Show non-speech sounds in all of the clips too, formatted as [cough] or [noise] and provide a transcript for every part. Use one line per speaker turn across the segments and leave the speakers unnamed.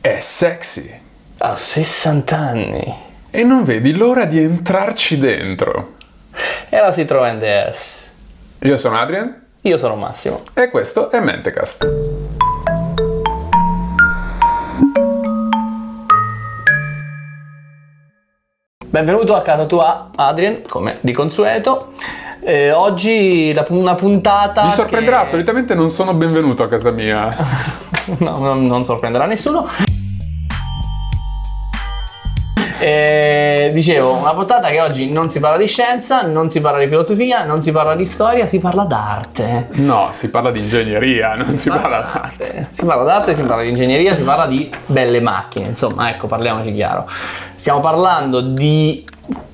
È sexy.
Ha 60 anni.
E non vedi l'ora di entrarci dentro.
E la Citroën DS.
Io sono Adrian
Io sono Massimo.
e questo è Mentecast.
Benvenuto a casa tua, Adrian, come di consueto. Eh, oggi la, una puntata.
Vi sorprenderà,
che-
solitamente non sono benvenuto a casa mia. [laughs]
no, non, non sorprenderà nessuno. Eh, dicevo, una puntata che oggi non si parla di scienza, non si parla di filosofia, non si parla di storia, si parla d'arte.
No, si parla di ingegneria, non si parla
d'arte. Si parla d'arte, si parla di ingegneria, si parla di belle macchine. Insomma, ecco, parliamoci chiaro. Stiamo parlando di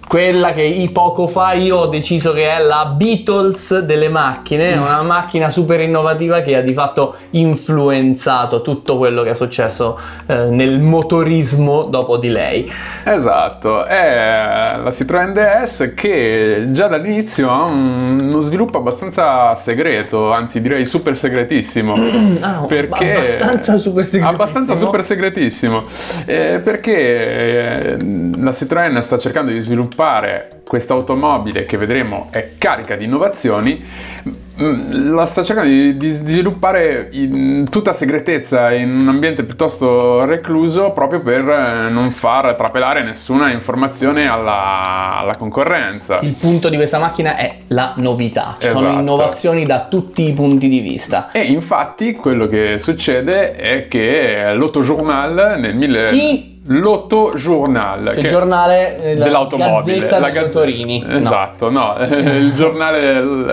quella che poco fa io ho deciso che è la Beatles delle macchine, una macchina super innovativa che ha di fatto influenzato tutto quello che è successo eh, nel motorismo dopo di lei.
Esatto, è la Citroën DS che già dall'inizio ha un- uno sviluppo abbastanza segreto, anzi direi super segretissimo. [clears throat]
Ah,
perché
abbastanza super segretissimo.
Abbastanza super segretissimo. Eh, perché eh, la Citroën sta cercando di sviluppare questa automobile che vedremo è carica di innovazioni. mm, La sta cercando di, di sviluppare in tutta segretezza in un ambiente piuttosto recluso proprio per eh, non far trapelare nessuna informazione alla, alla concorrenza.
Il punto di questa macchina è la novità, ci sono
Esatto.
innovazioni da tutti i punti di vista.
E infatti quello che succede è che l'Autojournal nel 1000...
Chi?
L'Autojournal.
Il
che-
giornale eh, la
dell'automobile.
Gazzetta
la Gazz-
Motorini. No.
Esatto, no, il giornale,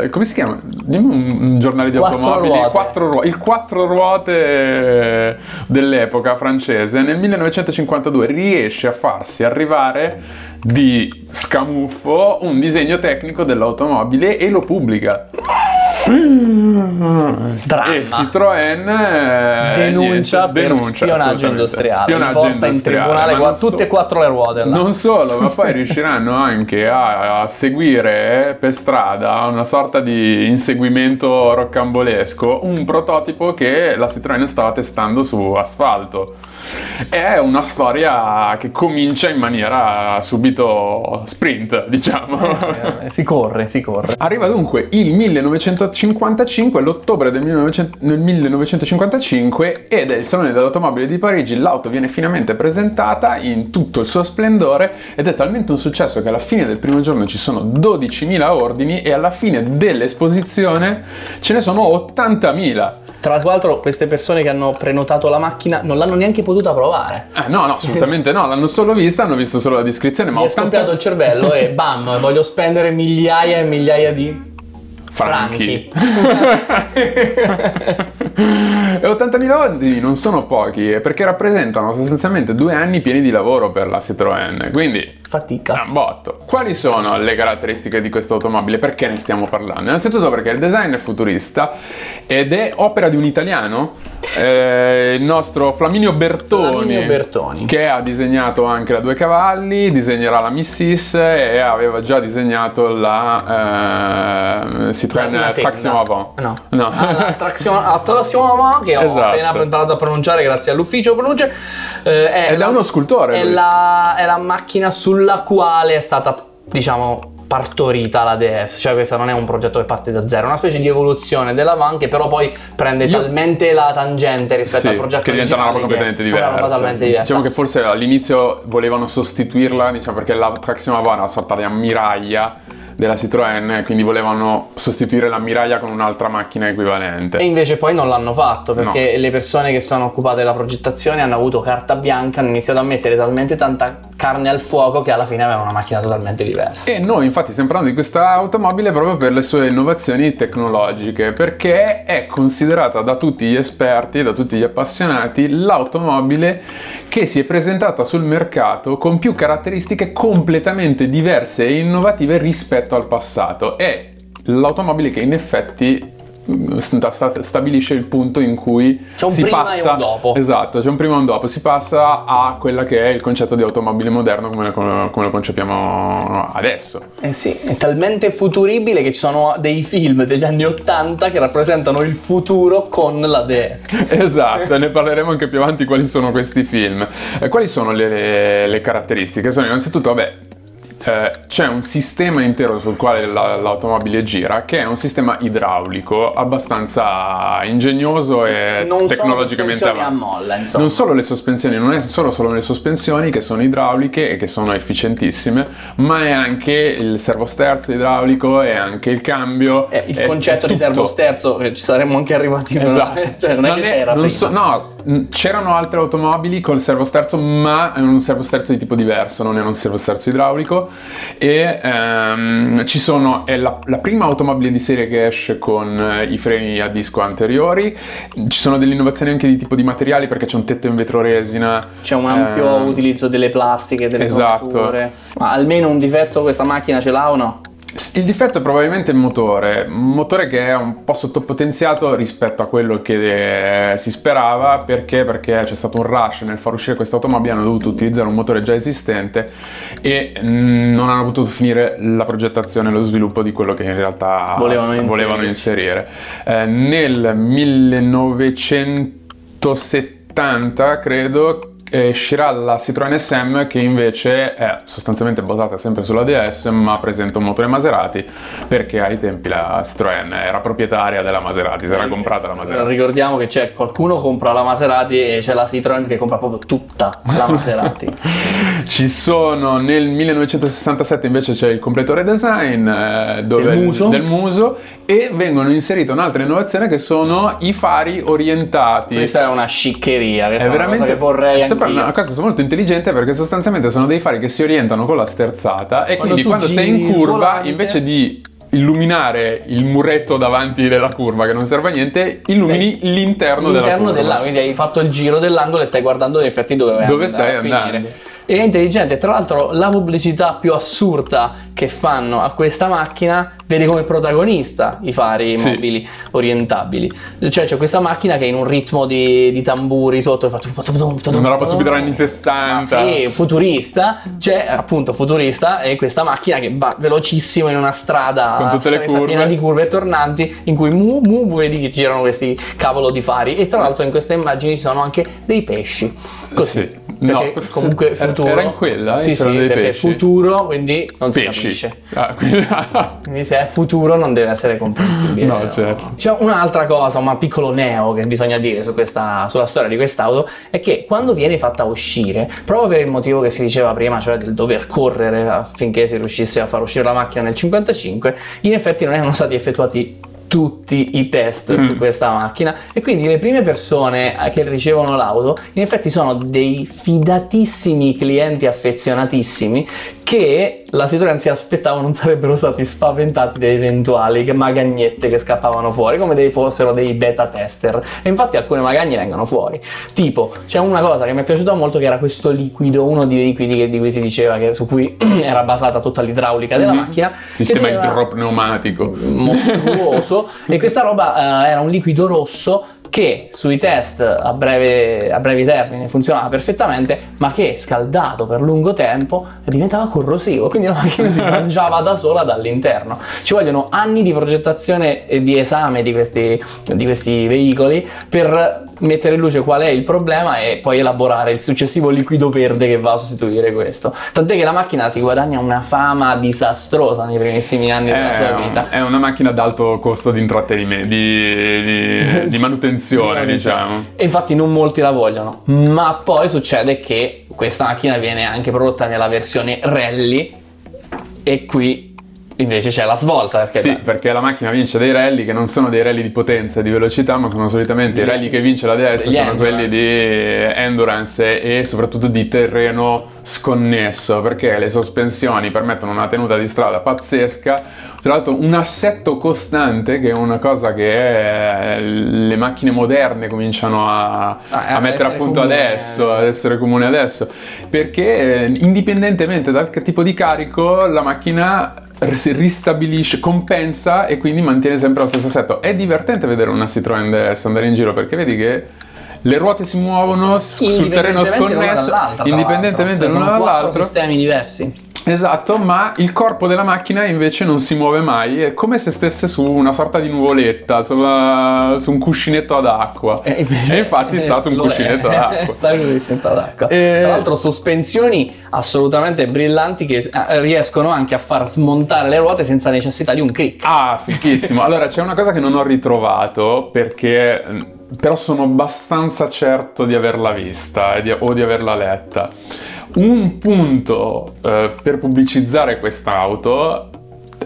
il- come si chiama? Dimmi un, giornale di
Quattro
automobili.
ruote.
Quattro ruo- il quattro ruote dell'epoca francese nel 1952 riesce a farsi arrivare di scamuffo un disegno tecnico dell'automobile e lo pubblica.
Dramma.
E Citroën eh,
Denuncia
niente,
per
denuncia,
spionaggio industriale.
Spionaggio
porta in
industriale,
tribunale
ma
qua-
non so-
tutte e quattro le ruote. là.
non solo, ma poi riusciranno anche a, a seguire eh, per strada una sorta di inseguimento roccambolesco un prototipo che la Citroën stava testando su asfalto. È una storia che comincia in maniera subito sprint, diciamo.
Eh, si corre, si corre.
Arriva dunque il 1955, l'ottobre del 1900 nel 1955 ed è il Salone dell'Automobile di Parigi. L'auto viene finalmente presentata in tutto il suo splendore ed è talmente un successo che alla fine del primo giorno ci sono 12.000 ordini e alla fine dell'esposizione ce ne sono 80.000.
Tra l'altro queste persone che hanno prenotato la macchina non l'hanno neanche potuta provare.
Eh, no, no, assolutamente no, l'hanno solo vista, hanno visto solo la descrizione, ma
Mi è
80
scoppiato il cervello e bam, voglio spendere migliaia e migliaia di
franchi.
franchi. [laughs] [laughs]
e 80.000 ordini non sono pochi, perché rappresentano sostanzialmente due anni pieni di lavoro per la Citroën, quindi
Fatica.
un botto. Quali sono le caratteristiche di questa automobile? Perché ne stiamo parlando? Innanzitutto perché il design è futurista ed è opera di un italiano, eh, il nostro Flaminio Bertoni,
Flaminio Bertoni.
che ha disegnato anche la Due Cavalli, disegnerà la Missis e aveva già disegnato la eh, Citroën. Traction Avant.
No.
No.
Ah, la trazione, la avant che ho
Esatto.
appena imparato a pronunciare grazie all'ufficio pronunce. eh, è
è
la-
uno scultore.
È la, è la macchina sulla quale è stata, diciamo, partorita la DS. Cioè, questo non è un progetto che parte da zero, è una specie di evoluzione della van che però poi prende
Io-
talmente la tangente rispetto
Sì,
al progetto
che diventa una roba completamente diversa.
diversa.
Diciamo che forse all'inizio volevano sostituirla, diciamo perché la trazione avant è una sorta di ammiraglia della Citroën, quindi volevano sostituire l'ammiraglia con un'altra macchina equivalente.
E invece poi non l'hanno fatto perché le persone che sono occupate della progettazione hanno avuto carta bianca, hanno iniziato a mettere talmente tanta carne al fuoco che alla fine avevano una macchina totalmente diversa.
E noi infatti stiamo parlando di questa automobile proprio per le sue innovazioni tecnologiche, perché è considerata da tutti gli esperti, da tutti gli appassionati, l'automobile che si è presentata sul mercato con più caratteristiche completamente diverse e innovative rispetto al passato. È l'automobile che in effetti stabilisce il punto in cui si passa. Esatto, c'è un prima e un dopo, si passa a quella che è il concetto di automobile moderno come, come, come lo concepiamo adesso.
Eh sì, è talmente futuribile che ci sono dei film degli anni 80 che rappresentano il futuro con la DS. [laughs]
Esatto, ne parleremo anche più avanti quali sono questi film. Eh, quali sono le, le, le caratteristiche? Sono innanzitutto, vabbè, eh, c'è un sistema intero sul quale la, l'automobile gira che è un sistema idraulico abbastanza ingegnoso e
non
tecnologicamente
avanti. Molla,
non solo le sospensioni, non è solo, solo le sospensioni che sono idrauliche e che sono efficientissime, ma è anche il servosterzo idraulico e anche il cambio.
Eh, il concetto di servosterzo, eh, ci saremmo anche arrivati
esatto.
cioè, non, non è che c'era.
Non so, no, c'erano altre automobili col servosterzo, ma è un servosterzo di tipo diverso, non è un servosterzo idraulico e ehm, ci sono, è la, la, prima automobile di serie che esce con eh, i freni a disco anteriori, ci sono delle innovazioni anche di tipo di materiali perché c'è un tetto in vetro resina.
C'è un ampio ehm, utilizzo delle plastiche, delle esatto. Ma almeno un difetto questa macchina ce l'ha o no?
Il difetto è probabilmente il motore, un motore che è un po' sottopotenziato rispetto a quello che eh, si sperava, perché? Perché c'è stato un rush nel far uscire questa automobile, hanno dovuto utilizzare un motore già esistente e mm, non hanno potuto finire la progettazione e lo sviluppo di quello che in realtà
volevano,
volevano inserire. Eh, nel 1970, credo, uscirà la Citroën SM che invece è sostanzialmente basata sempre sulla DS ma presenta un motore Maserati perché ai tempi la Citroën era proprietaria della Maserati, si era comprata la Maserati.
Ricordiamo che c'è qualcuno compra la Maserati e c'è la Citroën che compra proprio tutta la Maserati. [laughs]
Ci sono nel 1967 invece c'è il completo redesign eh,
del muso.
del muso e vengono inserite un'altra innovazione che sono i fari orientati.
Questa è una sciccheria, è veramente che vorrei
sembra una cosa molto intelligente perché sostanzialmente sono dei fari che si orientano con la sterzata e quando quindi quando sei in curva volante. invece di illuminare il muretto davanti della curva che non serve a niente, illumini sì. l'interno,
l'interno
della curva.
dell'angolo, quindi hai fatto il giro dell'angolo e stai guardando in effetti dove,
dove stai andando
ed è intelligente. Tra l'altro, la pubblicità più assurda che fanno a questa macchina vede come protagonista i fari sì. mobili orientabili. Cioè, c'è questa macchina che in un ritmo di, di tamburi sotto fa
una roba subito anni 60.
Ah, sì, futurista. C'è appunto futurista e questa macchina che va velocissimo in una strada
con tutte le curve
piena di curve tornanti in cui mu mu vedi che girano questi cavolo di fari e tra l'altro in queste immagini ci sono anche dei pesci. Così.
Sì. No,
comunque futuro futuro.
Era in quella?
Sì, sì, perché pesci. futuro, quindi non pesci. si capisce. Ah, quindi se è futuro non deve essere comprensibile.
no, certo.
C'è un'altra cosa, un piccolo neo che bisogna dire su questa, sulla storia di quest'auto, è che quando viene fatta uscire, proprio per il motivo che si diceva prima, cioè del dover correre affinché si riuscisse a far uscire la macchina nel 55, in effetti non erano stati effettuati tutti i test mm. su questa macchina e quindi le prime persone che ricevono l'auto in effetti sono dei fidatissimi clienti affezionatissimi che la Citroën si aspettava non sarebbero stati spaventati da eventuali magagnette che scappavano fuori come dei fossero dei beta tester. E infatti alcune magagne vengono fuori. Tipo c'è una cosa che mi è piaciuta molto che era questo liquido uno dei liquidi di cui si diceva che, su cui [clears throat] era basata tutta l'idraulica della mm-hmm. macchina
sistema idropneumatico
mostruoso. [laughs] E questa roba uh, era un liquido rosso che sui test a, breve, a brevi termini funzionava perfettamente, ma che scaldato per lungo tempo diventava corrosivo, quindi la macchina si [laughs] mangiava da sola dall'interno. Ci vogliono anni di progettazione e di esame di questi, di questi veicoli per mettere in luce qual è il problema e poi elaborare il successivo liquido verde che va a sostituire questo. Tant'è che la macchina si guadagna una fama disastrosa nei primissimi anni della sua vita.
È una macchina ad alto costo di intrattenimento, di, di, [laughs] di manutenzione attenzione, diciamo.
E infatti non molti la vogliono. Ma poi succede che questa macchina viene anche prodotta nella versione rally e qui invece c'è la svolta.
Perché sì, da... perché la macchina vince dei rally che non sono dei rally di potenza e di velocità, ma sono solitamente i rally che vince la DS sono endurance. quelli di endurance e soprattutto di terreno sconnesso, perché le sospensioni permettono una tenuta di strada pazzesca, tra l'altro un assetto costante che è una cosa che le macchine moderne cominciano a, ah, a mettere a punto adesso, ad essere comune adesso, perché indipendentemente dal tipo di carico la macchina si ristabilisce, compensa e quindi mantiene sempre lo stesso assetto. È divertente vedere una Citroën DS andare in giro perché vedi che le ruote si muovono sul terreno sconnesso, indipendentemente
l'una
dall'altro.
sistemi diversi.
Esatto, ma il corpo della macchina invece non si muove mai, è come se stesse su una sorta di nuvoletta, sulla, su un cuscinetto ad acqua. E, invece, e infatti [laughs] [laughs] sta su un cuscinetto ad acqua.
sta su un cuscinetto ad acqua. E... Tra l'altro sospensioni assolutamente brillanti che eh, riescono anche a far smontare le ruote senza necessità di un click.
Ah, fichissimo. [laughs] allora, c'è una cosa che non ho ritrovato perché però sono abbastanza certo di averla vista di, o di averla letta. Un punto eh, per pubblicizzare quest'auto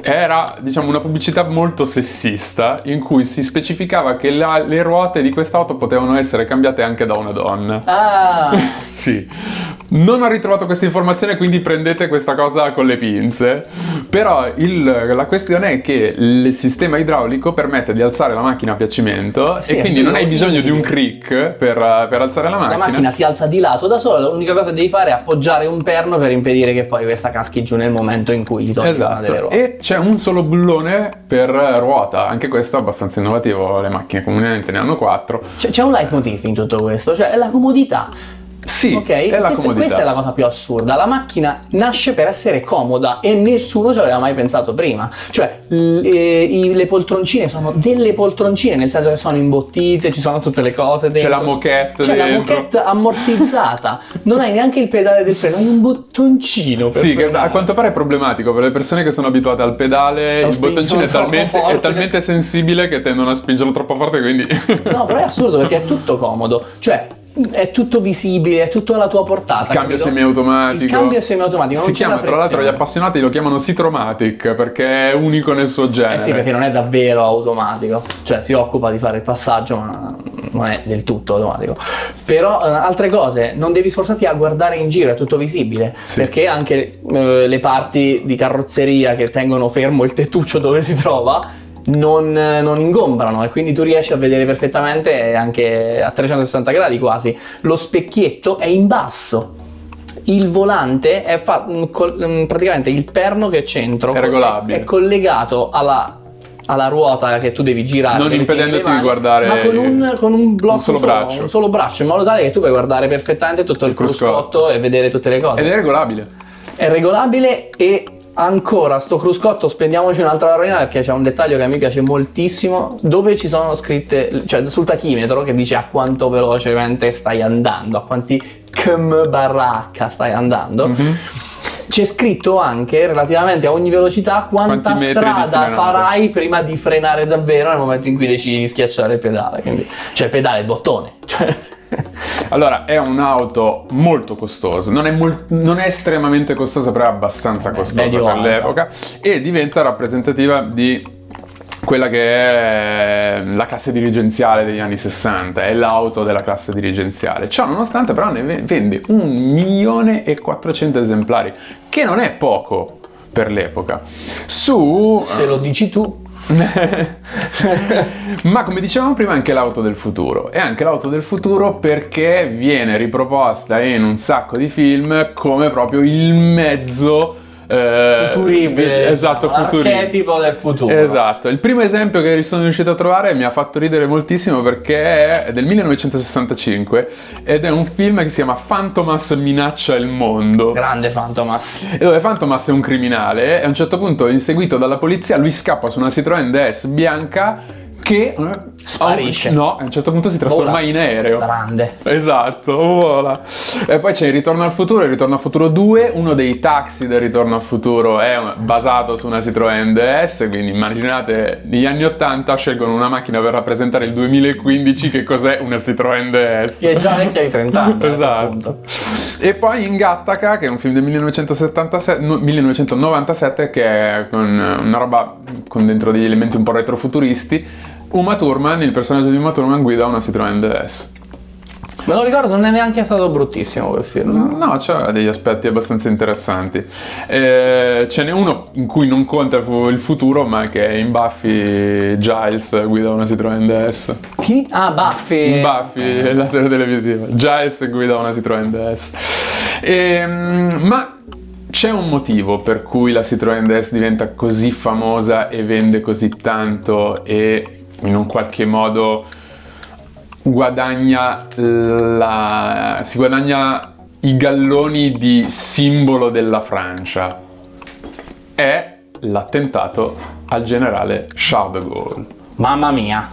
era diciamo una pubblicità molto sessista in cui si specificava che la, le ruote di quest'auto potevano essere cambiate anche da una donna.
Ah! [laughs]
sì. Non ho ritrovato questa informazione, quindi prendete questa cosa con le pinze. Però il, la questione è che il sistema idraulico permette di alzare la macchina a piacimento sì, e quindi non hai bisogno di un crick per, per, alzare la macchina.
La macchina si alza di lato da sola, l'unica cosa che devi fare è appoggiare un perno per impedire che poi questa caschi giù nel momento in cui gli togli
esatto.
delle ruote.
E c'è un solo bullone per ruota, anche questo è abbastanza innovativo, le macchine comunemente ne hanno quattro.
C'è, c'è un leitmotiv in tutto questo, cioè la comodità.
Sì,
ok? È la questa, questa, è la cosa più assurda. La macchina nasce per essere comoda e nessuno ci aveva mai pensato prima. Cioè, le, le, poltroncine sono delle poltroncine, nel senso che sono imbottite, ci sono tutte le cose dentro.
C'è la moquette
C'è
dentro.
la moquette ammortizzata. non hai neanche il pedale del freno, hai un bottoncino per
Sì,
frenare.
che a quanto pare è problematico per le persone che sono abituate al pedale, Lo il bottoncino è talmente, è talmente, sensibile che tendono a spingerlo troppo forte, quindi...
no, però è assurdo perché è tutto comodo. Cioè, è tutto visibile, è tutto alla tua portata.
Il cambio semiautomatico.
Il cambio semiautomatico.
Si chiama, tra l'altro, gli appassionati lo chiamano Citromatic perché è unico nel suo genere.
Eh sì, perché non è davvero automatico. Cioè, si occupa di fare il passaggio, ma non è del tutto automatico. Però, uh, altre cose, non devi sforzarti a guardare in giro, è tutto visibile. Sì. Perché anche uh, le parti di carrozzeria che tengono fermo il tettuccio dove si trova non, non, ingombrano e quindi tu riesci a vedere perfettamente anche a 360 gradi quasi. Lo specchietto è in basso. Il volante è fa- mm, mm, praticamente il perno che è centro
è regolabile.
È collegato alla alla ruota che tu devi girare.
Non impedendoti di guardare.
Ma con un, con un blocco
un solo, solo, braccio.
un solo braccio, in modo tale che tu puoi guardare perfettamente tutto il, il cruscotto, cruscotto e vedere tutte le cose.
Ed è regolabile.
È regolabile e ancora sto cruscotto spendiamoci un'altra parolina perché c'è un dettaglio che a me piace moltissimo. Dove ci sono scritte cioè sul tachimetro che dice a quanto velocemente stai andando a quanti km barra h stai andando. Mm-hmm. c'è scritto anche relativamente a ogni velocità quanta strada farai prima di frenare davvero nel momento in cui decidi di schiacciare il pedale. Quindi cioè pedale il bottone. [laughs] Cioè [laughs]
allora, è un'auto molto costosa, non è, molt- non è estremamente costosa, però è abbastanza costosa Beh, per l'epoca e diventa rappresentativa di quella che è la classe dirigenziale degli anni 60, è l'auto della classe dirigenziale. Ciò nonostante però ne vende un milione e 400 esemplari, che non è poco per l'epoca. Su...
Se lo dici tu. [laughs]
Ma come dicevamo prima, anche l'auto del futuro. È anche l'auto del futuro perché viene riproposta in un sacco di film come proprio il mezzo
eh, futuribile
esatto futuribile
archetipo del futuro.
Esatto. Il primo esempio che sono riuscito a trovare mi ha fatto ridere moltissimo perché è del 1965 ed è un film che si chiama Fantomas minaccia il mondo.
Grande Fantomas
e dove Fantomas è un criminale e a un certo punto inseguito dalla polizia lui scappa su una Citroën DS bianca che
sparisce.
no, a un certo punto si trasforma vola. in aereo.
Grande.
Esatto, vola. E poi c'è il Ritorno al futuro, il Ritorno al futuro 2, uno dei taxi del Ritorno al futuro è basato su una Citroën DS, quindi immaginate negli anni 80 scelgono una macchina per rappresentare il 2015 che cos'è una Citroën DS.
Che è già vecchia di 30 anni. [laughs]
esatto. E poi in Gattaca, che è un film del 1977, no, 1997 che è con una roba con dentro degli elementi un po' retrofuturisti Uma Thurman, il personaggio di Uma Thurman guida una Citroën DS.
Me lo ricordo, non è neanche stato bruttissimo quel film.
No, c'ha degli aspetti abbastanza interessanti. Eh, ce n'è uno in cui non conta il futuro, ma che in Buffy Giles guida una Citroën DS.
Chi? Ah, Buffy.
Buffy, eh. la serie televisiva. Giles guida una Citroën DS. Eh, ma c'è un motivo per cui la Citroën DS diventa così famosa e vende così tanto e in un qualche modo guadagna la, si guadagna i galloni di simbolo della Francia. È l'attentato al generale Charles de Gaulle.
Mamma mia.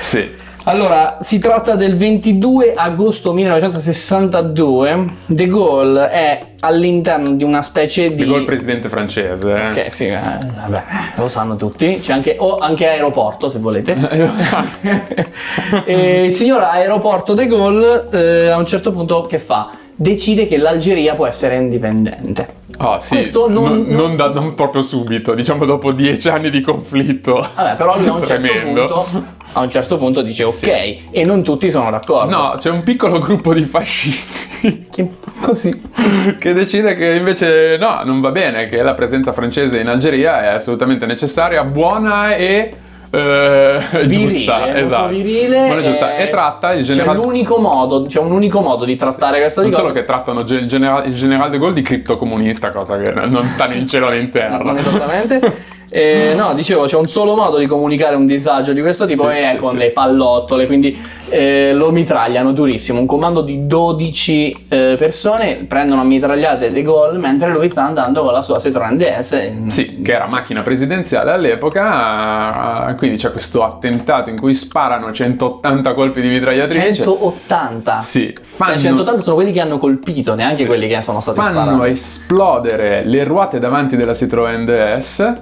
Sì.
Allora, si tratta del 22 agosto 1962. De Gaulle è all'interno di una specie di...
De Gaulle presidente francese. Eh?
Ok, sì, eh, vabbè, lo sanno tutti. C'è anche, o anche aeroporto, se volete. [laughs] [laughs] e il signor aeroporto De Gaulle eh, a un certo punto che fa? Decide che l'Algeria può essere indipendente.
Ah sì,
Questo non-
non,
non-
da- non proprio subito, diciamo dopo dieci anni di conflitto.
Vabbè, però lui a un certo punto, a un certo punto dice ok, e non tutti sono d'accordo.
No, c'è un piccolo gruppo di fascisti [laughs]
Che- così.
che decide che invece no, non va bene, che la presenza francese in Algeria è assolutamente necessaria, buona e eh, [laughs]
Virile,
giusta. Esatto.
virile,
giusta. E tratta il
C'è
generale...
l'unico modo, c'è un unico modo di trattare questa
Non
cosa.
solo che trattano il generale, il generale de Gaulle di criptocomunista, cosa che non sta né in cielo né in terra. [laughs]
Esattamente. [laughs] Eh, no, dicevo, c'è un solo modo di comunicare un disagio di questo tipo
Sì,
e è
sì,
con
sì.
le pallottole, quindi eh, lo mitragliano durissimo. Un comando di 12 eh, persone prendono a mitragliate De Gaulle mentre lui sta andando con la sua Citroën DS.
Sì, che era macchina presidenziale all'epoca, eh, quindi c'è questo attentato in cui sparano 180 colpi di mitragliatrice.
180.
Sì,
Cioè,
fanno,
180 sono quelli che hanno colpito, neanche quelli che sono stati
fanno
sparati.
esplodere le ruote davanti della Citroën DS,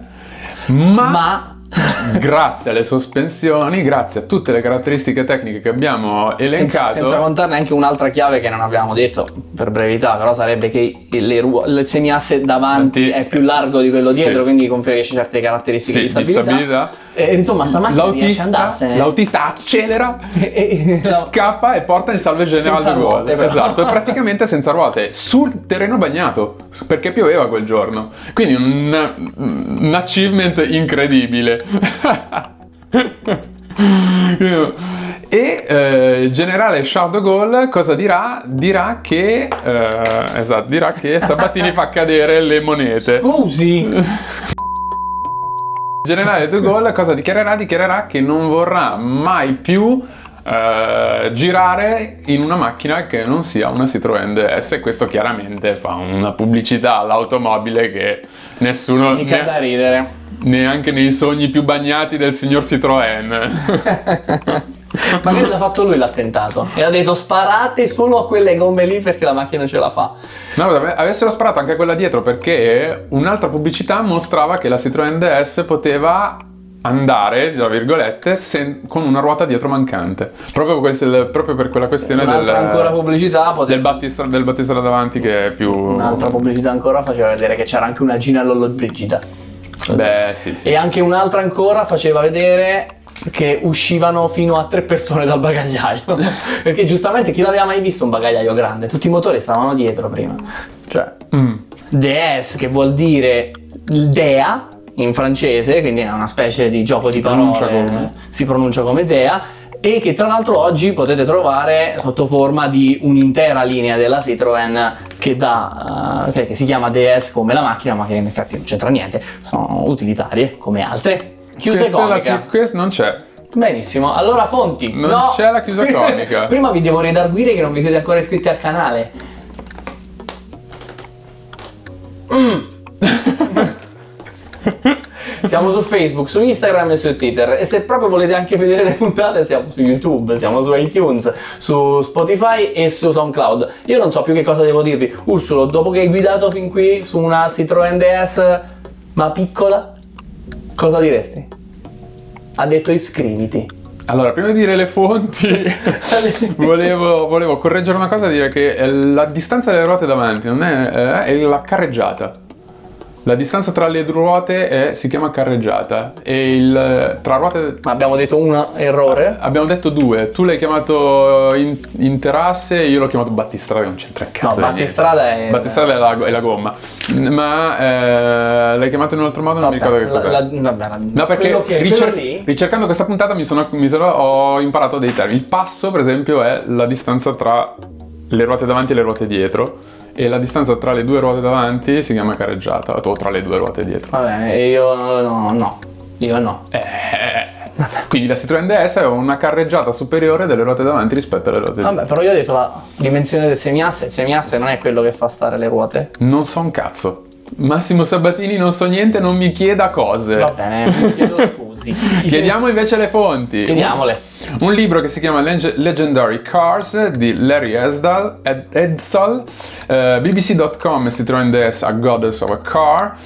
ma,
Ma [laughs]
grazie alle sospensioni, grazie a tutte le caratteristiche tecniche che abbiamo
senza,
elencato,
senza contarne anche un'altra chiave che non abbiamo detto per brevità, però sarebbe che le ruo- il semiasse davanti
Davanti,
è più largo di quello dietro,
Sì.
quindi conferisce certe caratteristiche
sì,
di stabilità. E, insomma, sta macchina riesce
l'autista, l'autista accelera
E- e- [laughs]
scappa e porta in salve il generale
ruote, però.
Esatto, e praticamente senza ruote, sul terreno bagnato, perché pioveva quel giorno. Quindi un, un achievement incredibile. [laughs] e eh, il generale Charles de Gaulle cosa dirà? Dirà che, eh, esatto, dirà che Sabatini fa cadere le monete.
Scusi, [laughs]
generale de Gaulle cosa dichiarerà? Dichiarerà che non vorrà mai più eh, girare in una macchina che non sia una Citroën DS e questo chiaramente fa una pubblicità all'automobile che nessuno,
mica da
ne-
ridere.
neanche nei sogni più bagnati del signor Citroën. [laughs]
Magari l'ha fatto lui l'attentato e ha detto sparate solo a quelle gomme lì perché la macchina ce la fa.
No, avessero sparato anche quella dietro perché un'altra pubblicità mostrava che la Citroën DS poteva andare, tra virgolette, sen- con una ruota dietro mancante. Proprio, quel- proprio per quella questione del,
Un'altra ancora pubblicità
del,
poteva...
battistra, del battistrada davanti che è più...
Un'altra pubblicità ancora faceva vedere che c'era anche una Gina Lollobrigida.
Beh, sì, sì.
E anche un'altra ancora faceva vedere che uscivano fino a tre persone dal bagagliaio. [laughs] Perché giustamente chi l'aveva mai visto un bagagliaio grande? Tutti i motori stavano dietro prima. Cioè,
Mm.
DS che vuol dire Dea in francese, quindi è una specie di gioco
Si
di
pronuncia
parole,
come?
si pronuncia come Dea e che tra l'altro oggi potete trovare sotto forma di un'intera linea della Citroën che, dà, eh, che- che si chiama DS come la macchina, ma che in effetti non c'entra niente, sono utilitarie come altre. Chiuse
Questa,
conica.
si- questa non c'è.
Benissimo, allora fonti.
Non
no.
c'è la chiusa conica. [laughs]
Prima vi devo redarguire che non vi siete ancora iscritti al canale. Mm. [laughs] [laughs] Siamo su Facebook, su Instagram e su Twitter e se proprio volete anche vedere le puntate siamo su YouTube, siamo su iTunes, su Spotify e su SoundCloud. Io non so più che cosa devo dirvi. Ursulo, dopo che hai guidato fin qui su una Citroën DS ma piccola, cosa diresti? Ha detto iscriviti.
Allora, prima di dire le fonti, [laughs] volevo, volevo correggere una cosa e dire che la distanza delle ruote davanti non è, eh, è la carreggiata. La distanza tra le ruote è- si chiama carreggiata e il, tra ruote
Ma abbiamo detto un errore.
abbiamo detto due. Tu l'hai chiamato in- interasse e io l'ho chiamato battistrada, non c'entra
No,
cazzo. niente.
battistrada è.
Battistrada è la, è la gomma. Ma eh, l'hai chiamato in un altro modo, non mi
Vabbè,
ricordo che
la-
cos'è.
la- vabbè, la-
No, perché
quello che-
ricer-
quello lì-
ricercando questa puntata mi sono, mi sono- ho imparato dei termini. Il passo, per esempio, è la distanza tra le ruote davanti e le ruote dietro e la distanza tra le due ruote davanti si chiama carreggiata o tra le due ruote dietro.
Vabbè, io no, no, io no.
Eh, quindi la Citroen DS è una carreggiata superiore delle ruote davanti rispetto alle ruote dietro.
Vabbè, però io ho detto la dimensione del semiasse, il semiasse non è quello che fa stare le ruote.
Non so un cazzo. Massimo Sabatini non so niente, non mi chieda cose.
Va bene, mi chiedo [laughs] scusi. [laughs]
Chiediamo invece le fonti.
Chiediamole.
Un libro che si chiama Leg- Legendary Cars di Larry Esdal, Ed- Edsall, eh, BBC.com Citroen DS A Goddess of a Car,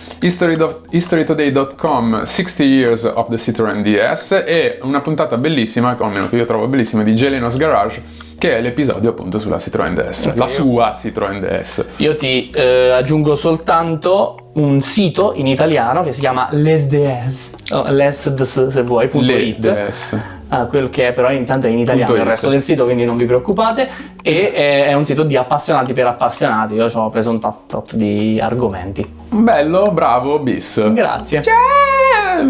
HistoryToday.com 60 Years of the Citroen DS e una puntata bellissima, o almeno che io trovo bellissima, di Gelenos Garage, che è l'episodio appunto sulla Citroen DS,
Ok,
la
io-
sua Citroen DS.
Io ti eh, aggiungo soltanto un sito in italiano che si chiama lesds, oh, lesds se vuoi, punto it. Ah, quello che è però intanto è in italiano il resto del sito quindi non vi preoccupate. E è, un sito di appassionati per appassionati. Io ci ho preso un tot, tot di argomenti.
Bello bravo bis.
Grazie.
Ciao!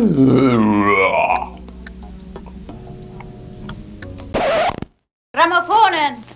Ramaphonen